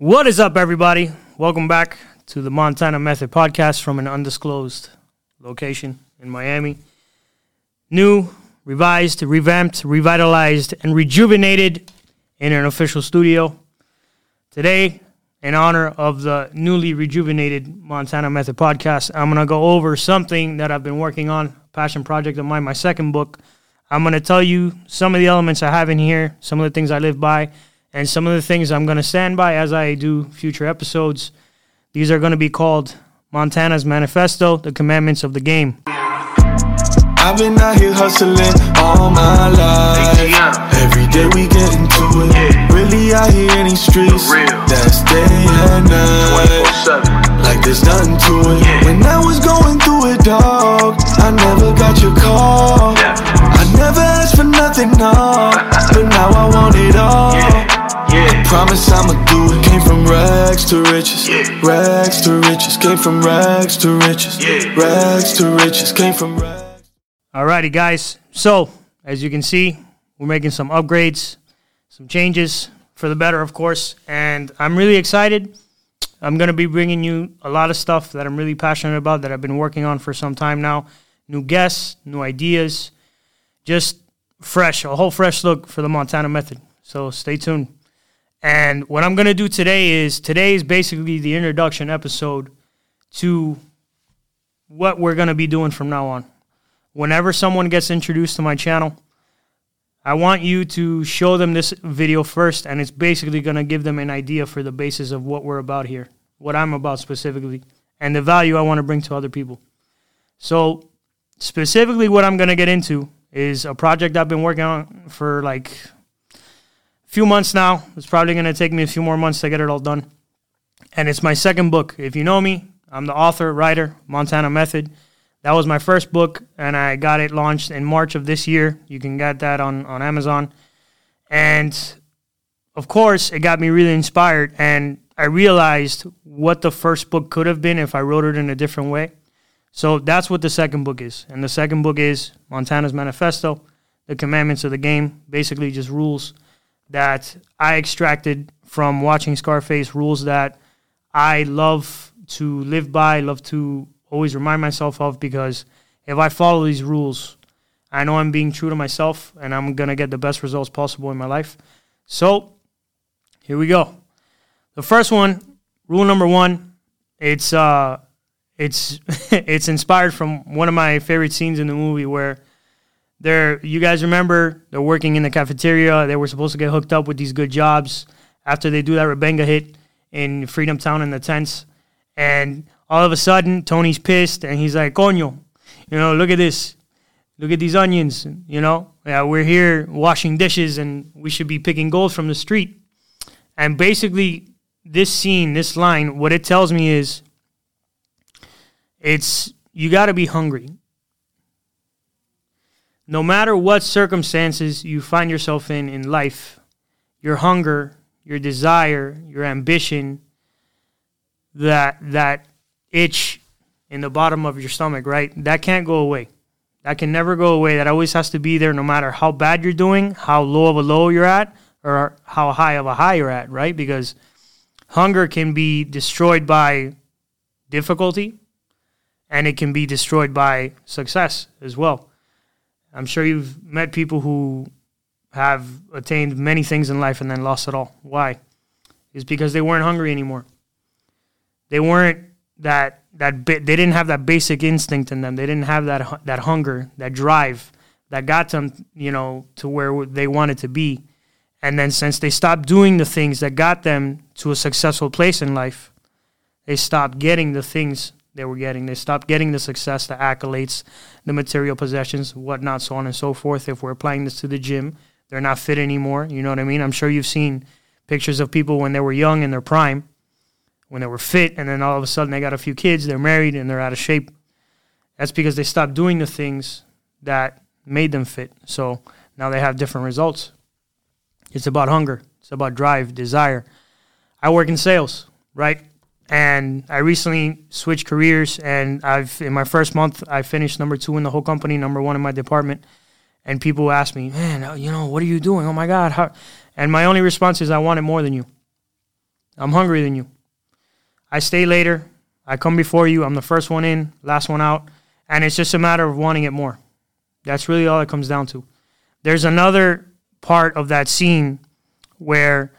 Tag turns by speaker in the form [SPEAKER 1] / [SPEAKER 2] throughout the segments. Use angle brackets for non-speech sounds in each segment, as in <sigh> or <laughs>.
[SPEAKER 1] What is up, everybody? Welcome back to the Montana Method podcast from an undisclosed location in Miami. New, revised, revamped, revitalized, and rejuvenated in an official studio. Today, in honor of the newly rejuvenated Montana Method podcast, I'm going to go over something that I've been working on, passion project of mine, my second book. I'm going to tell you some of the elements I have in here, some of the things I live by, and some of the things I'm going to stand by as I do future episodes. These are going to be called Montana's Manifesto, the commandments of the game.
[SPEAKER 2] I've been out here hustling all my life. Every day we get into it. Really out here in these streets. That's day and night. Like there's nothing to it. When I was going through it, dog, I never got your call. I never asked for nothing, no. <laughs> But now I want it all. Promise I'ma do it. Came from rags to riches. Rags to riches. Came from rags to riches. Rags to riches. Came from rags.
[SPEAKER 1] Alrighty, guys. So, as you can see, we're making some upgrades, some changes for the better, of course, and I'm really excited. I'm going to be bringing you a lot of stuff that I'm really passionate about that I've been working on for some time now. New guests, new ideas, just fresh, a whole fresh look for the Montana method. So, stay tuned. And what I'm going to do today is today is basically the introduction episode to what we're going to be doing from now on whenever someone gets introduced to my channel, I want you to show them this video first, and it's basically going to give them an idea for the basis of what we're about here, what I'm about specifically, and the value I want to bring to other people. So, specifically, what I'm going to get into is a project I've been working on for like few months now. It's probably going to take me a few more months to get it all done. And it's my second book. If you know me, I'm the author, writer, Montana Method. That was my first book, and I got it launched in March of this year. You can get that on, on Amazon. And of course, it got me really inspired, and I realized what the first book could have been if I wrote it in a different way. So that's what the second book is. And the second book is Montana's Manifesto, the commandments of the game, basically just rules that I extracted from watching Scarface, rules that I love to live by, love to always remind myself of because if I follow these rules, I know I'm being true to myself and I'm going to get the best results possible in my life. So, here we go. The first one, rule number 1, it's uh it's <laughs> it's inspired from one of my favorite scenes in the movie where they're you guys remember they're working in the cafeteria, they were supposed to get hooked up with these good jobs after they do that Rebenga hit in Freedom Town in the tents and all of a sudden Tony's pissed and he's like, Coño, you know, look at this. Look at these onions, you know. Yeah, we're here washing dishes and we should be picking gold from the street. And basically this scene, this line, what it tells me is it's you got to be hungry. No matter what circumstances you find yourself in in life, your hunger, your desire, your ambition, that that itch in the bottom of your stomach, right? That can't go away. That can never go away. That always has to be there no matter how bad you're doing, how low of a low you're at, or how high of a high you're at, right? Because hunger can be destroyed by difficulty and it can be destroyed by success as well. I'm sure you've met people who have attained many things in life and then lost it all. Why? It's because they weren't hungry anymore. They weren't that that they didn't have that basic instinct in them. They didn't have that that hunger, that drive that got them, you know, to where they wanted to be. And then since they stopped doing the things that got them to a successful place in life, they stopped getting the things they were getting. They stopped getting the success, the accolades, the material possessions, whatnot, so on and so forth. If we're applying this to the gym, they're not fit anymore. You know what I mean? I'm sure you've seen pictures of people when they were young in their prime when they were fit, and then all of a sudden they got a few kids, they're married, and they're out of shape. That's because they stopped doing the things that made them fit. So now they have different results. It's about hunger, it's about drive, desire. I work in sales, right? And I recently switched careers, and I've in my first month I finished number two in the whole company, number one in my department. And people ask me, "Man, uh, you know, what are you doing? Oh my God!" How? And my only response is, "I want it more than you." I'm hungrier than you. I stay later. I come before you. I'm the first one in, last one out. And it's just a matter of wanting it more. That's really all it comes down to. There's another part of that scene where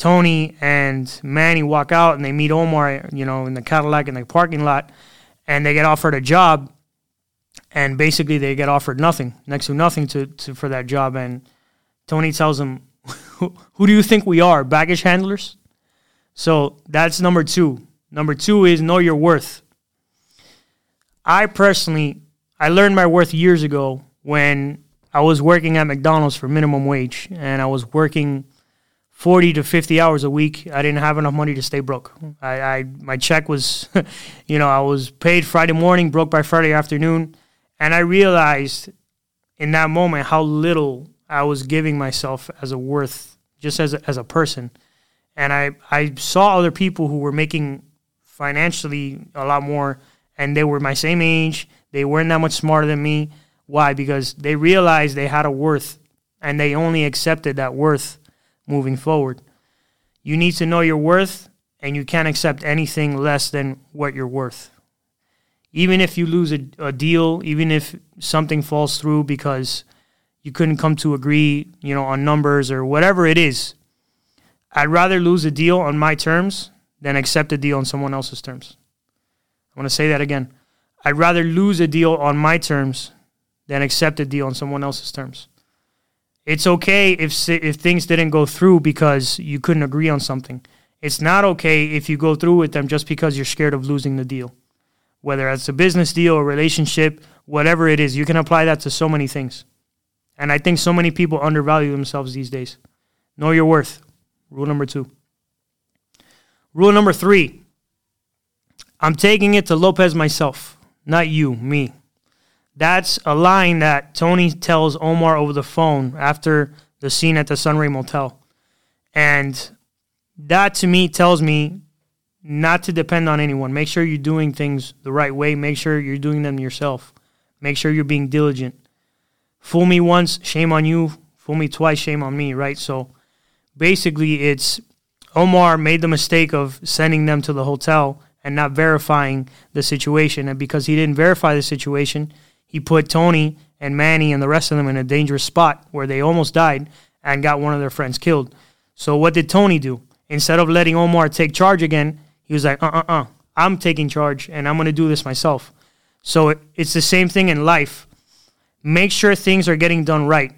[SPEAKER 1] Tony and Manny walk out and they meet Omar, you know, in the Cadillac in the parking lot, and they get offered a job, and basically they get offered nothing, next to nothing to, to for that job. And Tony tells them, <laughs> "Who do you think we are, baggage handlers?" So that's number two. Number two is know your worth. I personally, I learned my worth years ago when I was working at McDonald's for minimum wage, and I was working 40 to 50 hours a week. I didn't have enough money to stay broke. I, I my check was, <laughs> you know, I was paid Friday morning, broke by Friday afternoon, and I realized in that moment how little I was giving myself as a worth, just as a, as a person. And I I saw other people who were making financially a lot more, and they were my same age. They weren't that much smarter than me. Why? Because they realized they had a worth, and they only accepted that worth moving forward. You need to know your worth, and you can't accept anything less than what you're worth. Even if you lose a, a deal, even if something falls through because you couldn't come to agree, you know, on numbers or whatever it is, I'd rather lose a deal on my terms than accept a deal on someone else's terms. I want to say that again. I'd rather lose a deal on my terms than accept a deal on someone else's terms. It's okay if if things didn't go through because you couldn't agree on something. It's not okay if you go through with them just because you're scared of losing the deal. Whether it's a business deal, a relationship, whatever it is, you can apply that to so many things. And I think so many people undervalue themselves these days. Know your worth. Rule number two. Rule number three I'm taking it to Lopez myself, not you, me. That's a line that Tony tells Omar over the phone after the scene at the Sunray Motel. And that to me tells me not to depend on anyone. Make sure you're doing things the right way. Make sure you're doing them yourself. Make sure you're being diligent. Fool me once, shame on you. Fool me twice, shame on me, right? So basically, it's Omar made the mistake of sending them to the hotel and not verifying the situation. And because he didn't verify the situation, he put Tony and Manny and the rest of them in a dangerous spot where they almost died and got one of their friends killed. So what did Tony do? Instead of letting Omar take charge again, he was like, uh uh uh, I'm taking charge and I'm going to do this myself. So it, it's the same thing in life. Make sure things are getting done right.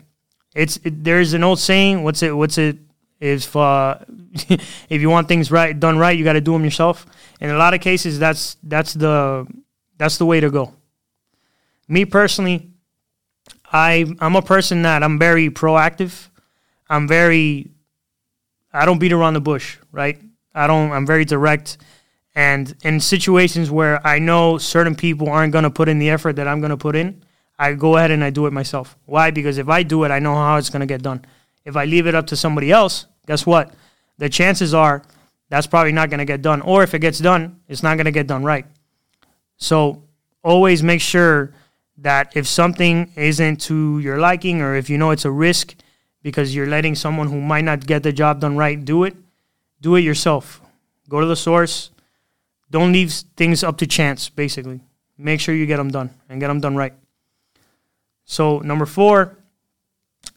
[SPEAKER 1] It's it, there's an old saying. What's it? What's it? If uh, <laughs> if you want things right done right, you got to do them yourself. In a lot of cases, that's that's the that's the way to go me personally, I I'm a person that I'm very proactive. I'm very I don't beat around the bush, right? I don't I'm very direct and in situations where I know certain people aren't going to put in the effort that I'm going to put in, I go ahead and I do it myself. Why? Because if I do it, I know how it's going to get done. If I leave it up to somebody else, guess what? The chances are that's probably not going to get done. Or if it gets done, it's not going to get done right. So always make sure that if something isn't to your liking or if you know it's a risk because you're letting someone who might not get the job done right do it, do it yourself. Go to the source. Don't leave things up to chance, basically. Make sure you get them done and get them done right. So, number four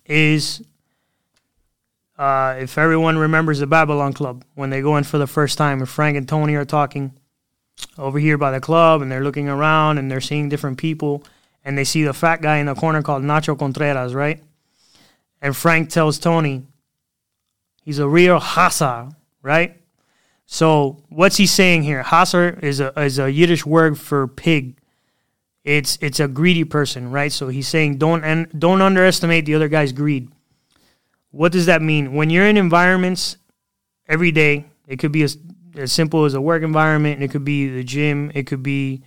[SPEAKER 1] is uh, if everyone remembers the Babylon Club when they go in for the first time, if Frank and Tony are talking over here by the club and they're looking around and they're seeing different people and they see the fat guy in the corner called Nacho Contreras, right? And Frank tells Tony, he's a real hasa, right? So what's he saying here? Hasser is a is a Yiddish word for pig. It's it's a greedy person, right? So he's saying don't and don't underestimate the other guy's greed. What does that mean? When you're in environments every day, it could be as, as simple as a work environment, it could be the gym, it could be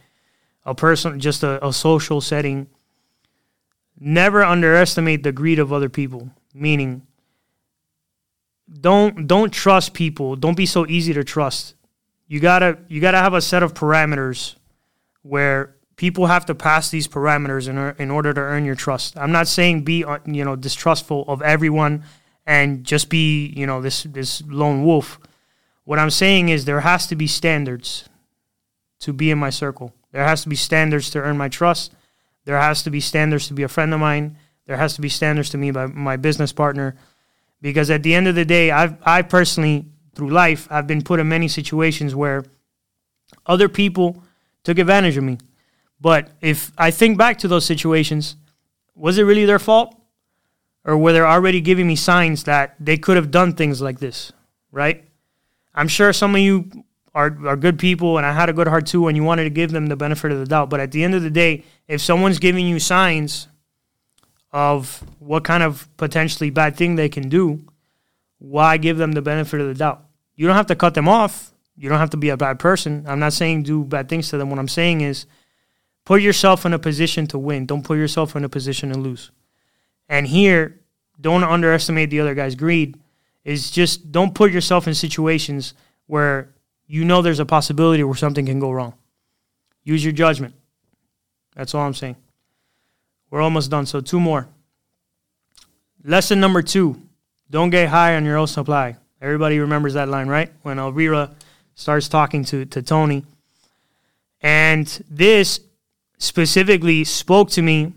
[SPEAKER 1] a person, just a, a social setting. Never underestimate the greed of other people. Meaning, don't don't trust people. Don't be so easy to trust. You gotta you gotta have a set of parameters where people have to pass these parameters in, in order to earn your trust. I'm not saying be uh, you know distrustful of everyone and just be you know this this lone wolf. What I'm saying is there has to be standards to be in my circle. There has to be standards to earn my trust. There has to be standards to be a friend of mine. There has to be standards to me by my business partner. Because at the end of the day, I've I personally through life I've been put in many situations where other people took advantage of me. But if I think back to those situations, was it really their fault? Or were they already giving me signs that they could have done things like this, right? I'm sure some of you are, are good people and I had a good heart too and you wanted to give them the benefit of the doubt. But at the end of the day, if someone's giving you signs of what kind of potentially bad thing they can do, why give them the benefit of the doubt? You don't have to cut them off. You don't have to be a bad person. I'm not saying do bad things to them. What I'm saying is put yourself in a position to win. Don't put yourself in a position to lose. And here, don't underestimate the other guy's greed. Is just don't put yourself in situations where you know there's a possibility where something can go wrong. Use your judgment. That's all I'm saying. We're almost done. So two more. Lesson number two: Don't get high on your own supply. Everybody remembers that line, right? When Elvira starts talking to, to Tony. And this specifically spoke to me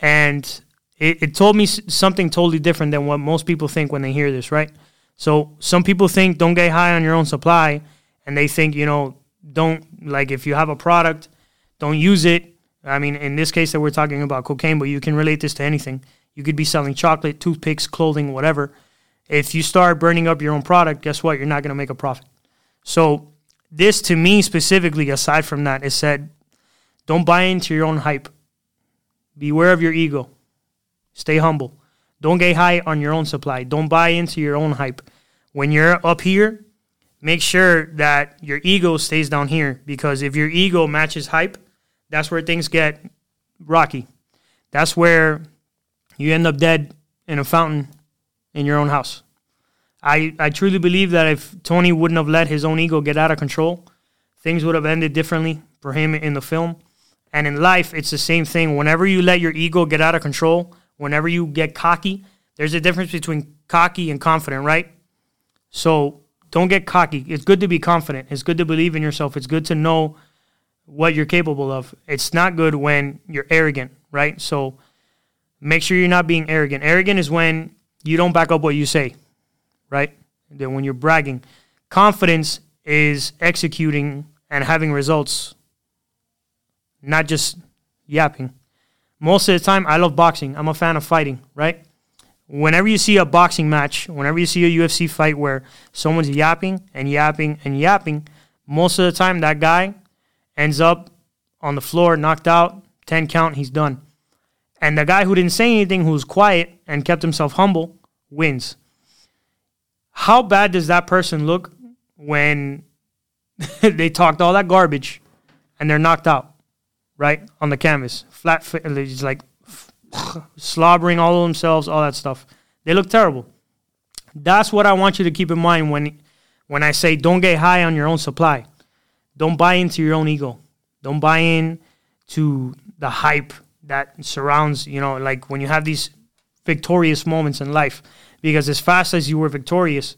[SPEAKER 1] and it, it told me something totally different than what most people think when they hear this, right? So some people think don't get high on your own supply and they think, you know, don't like if you have a product, don't use it. I mean, in this case that we're talking about cocaine, but you can relate this to anything. You could be selling chocolate, toothpicks, clothing, whatever. If you start burning up your own product, guess what? You're not going to make a profit. So this to me specifically, aside from that, is said, don't buy into your own hype. Beware of your ego. Stay humble. Don't get high on your own supply. Don't buy into your own hype. When you're up here, make sure that your ego stays down here because if your ego matches hype, that's where things get rocky. That's where you end up dead in a fountain in your own house. I, I truly believe that if Tony wouldn't have let his own ego get out of control, things would have ended differently for him in the film. And in life, it's the same thing. Whenever you let your ego get out of control, whenever you get cocky, there's a difference between cocky and confident, right? So don't get cocky. It's good to be confident. It's good to believe in yourself. It's good to know what you're capable of. It's not good when you're arrogant, right? So make sure you're not being arrogant. Arrogant is when you don't back up what you say right? Then when you're bragging, confidence is executing and having results, not just yapping. Most of the time, I love boxing. I'm a fan of fighting, right? Whenever you see a boxing match, whenever you see a UFC fight where someone's yapping and yapping and yapping, most of the time that guy ends up on the floor, knocked out, 10 count, he's done. And the guy who didn't say anything, who was quiet and kept himself humble, wins how bad does that person look when <laughs> they talked all that garbage and they're knocked out, right on the canvas, flat, just like <sighs> slobbering all of themselves, all that stuff. They look terrible. That's what I want you to keep in mind when when I say don't get high on your own supply. Don't buy into your own ego. Don't buy in to the hype that surrounds, you know, like when you have these victorious moments in life because as fast as you were victorious,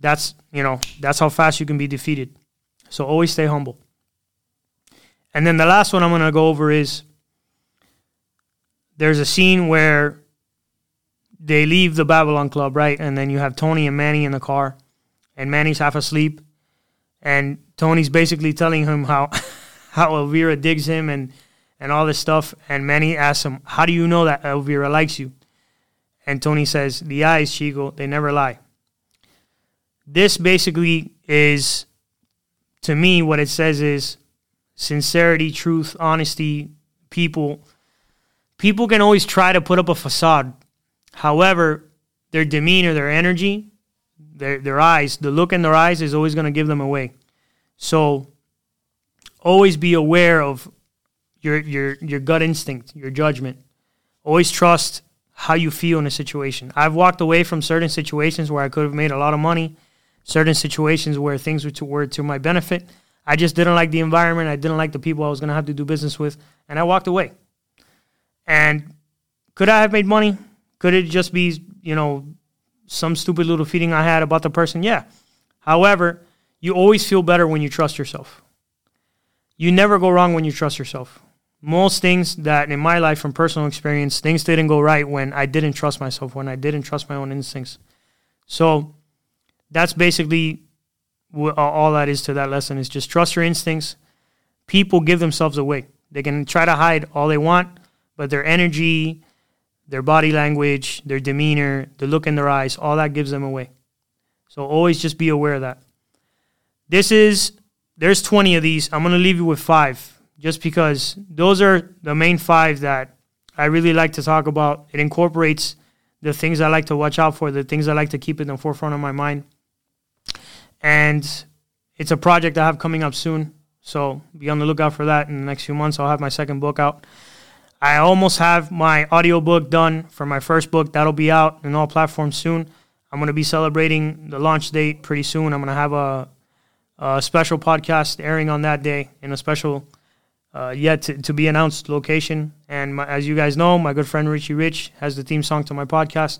[SPEAKER 1] that's you know that's how fast you can be defeated. So always stay humble. And then the last one I'm going to go over is there's a scene where they leave the Babylon Club, right? And then you have Tony and Manny in the car, and Manny's half asleep, and Tony's basically telling him how <laughs> how Elvira digs him and and all this stuff. And Manny asks him, "How do you know that Elvira likes you?" And Tony says, The eyes, Chico, they never lie. This basically is, to me, what it says is sincerity, truth, honesty, people. People can always try to put up a facade. However, their demeanor, their energy, their, their eyes, the look in their eyes is always going to give them away. So always be aware of your, your, your gut instinct, your judgment. Always trust how you feel in a situation. I've walked away from certain situations where I could have made a lot of money, certain situations where things were to, were to my benefit. I just didn't like the environment. I didn't like the people I was going to have to do business with, and I walked away. And could I have made money? Could it just be, you know, some stupid little feeling I had about the person? Yeah. However, you always feel better when you trust yourself. You never go wrong when you trust yourself. Most things that in my life, from personal experience, things didn't go right when I didn't trust myself, when I didn't trust my own instincts. So that's basically all that is to that lesson is just trust your instincts. People give themselves away. They can try to hide all they want, but their energy, their body language, their demeanor, the look in their eyes, all that gives them away. So always just be aware of that. This is, there's 20 of these. I'm going to leave you with five just because those are the main five that I really like to talk about. It incorporates the things I like to watch out for, the things I like to keep in the forefront of my mind. And it's a project I have coming up soon. So be on the lookout for that in the next few months. I'll have my second book out. I almost have my audiobook done for my first book. That'll be out in all platforms soon. I'm going to be celebrating the launch date pretty soon. I'm going to have a, a special podcast airing on that day in a special, uh, yet to, to, be announced location. And my, as you guys know, my good friend Richie Rich has the theme song to my podcast.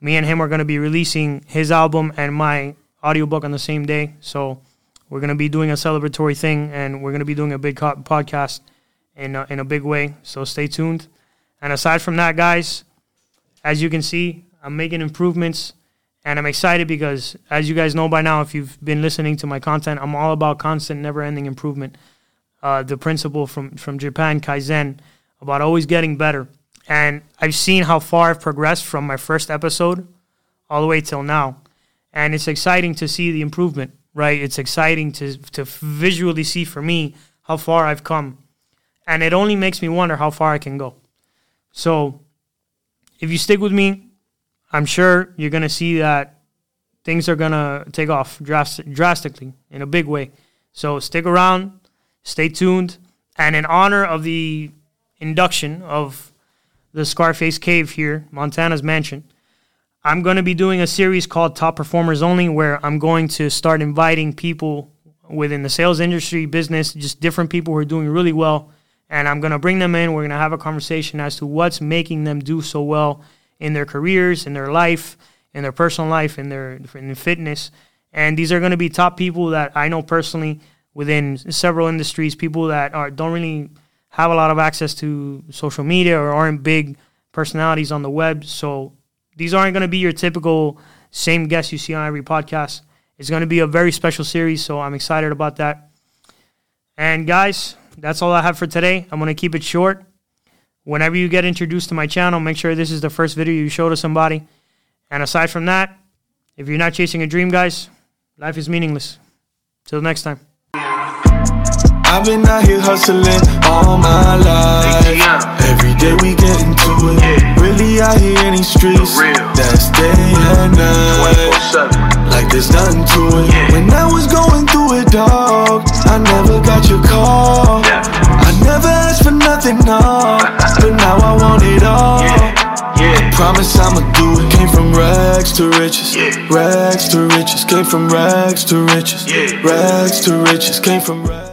[SPEAKER 1] Me and him are going to be releasing his album and my audiobook on the same day. So we're going to be doing a celebratory thing and we're going to be doing a big co- podcast in a, in a big way. So stay tuned. And aside from that, guys, as you can see, I'm making improvements and I'm excited because, as you guys know by now, if you've been listening to my content, I'm all about constant, never ending improvement. Uh, the principle from, from Japan, Kaizen, about always getting better. And I've seen how far I've progressed from my first episode all the way till now. And it's exciting to see the improvement, right? It's exciting to, to visually see for me how far I've come. And it only makes me wonder how far I can go. So if you stick with me, I'm sure you're going to see that things are going to take off drast- drastically in a big way. So stick around, stay tuned. And in honor of the induction of the Scarface Cave here, Montana's mansion, I'm going to be doing a series called Top Performers Only, where I'm going to start inviting people within the sales industry, business, just different people who are doing really well. And I'm going to bring them in. We're going to have a conversation as to what's making them do so well in their careers, in their life, in their personal life, in their in fitness. And these are going to be top people that I know personally within several industries, people that are don't really have a lot of access to social media or aren't big personalities on the web. So these aren't going to be your typical same guests you see on every podcast. It's going to be a very special series, so I'm excited about that. And guys, that's all I have for today. I'm going to keep it short. Whenever you get introduced to my channel, make sure this is the first video you show to somebody. And aside from that, if you're not chasing a dream, guys, life is meaningless. Till next time.
[SPEAKER 2] I've been out here hustling all my life. Every day we get into it. Really out here in these streets. That's day and night. Like there's nothing to it. When I was going through it, dog, I never got your call. I never asked for nothing, no. <laughs> But now I want it all. Promise I'ma do it. Came from rags to riches. Yeah. Rags to riches. Came from rags to riches. Yeah. Rags to riches. Came from rags.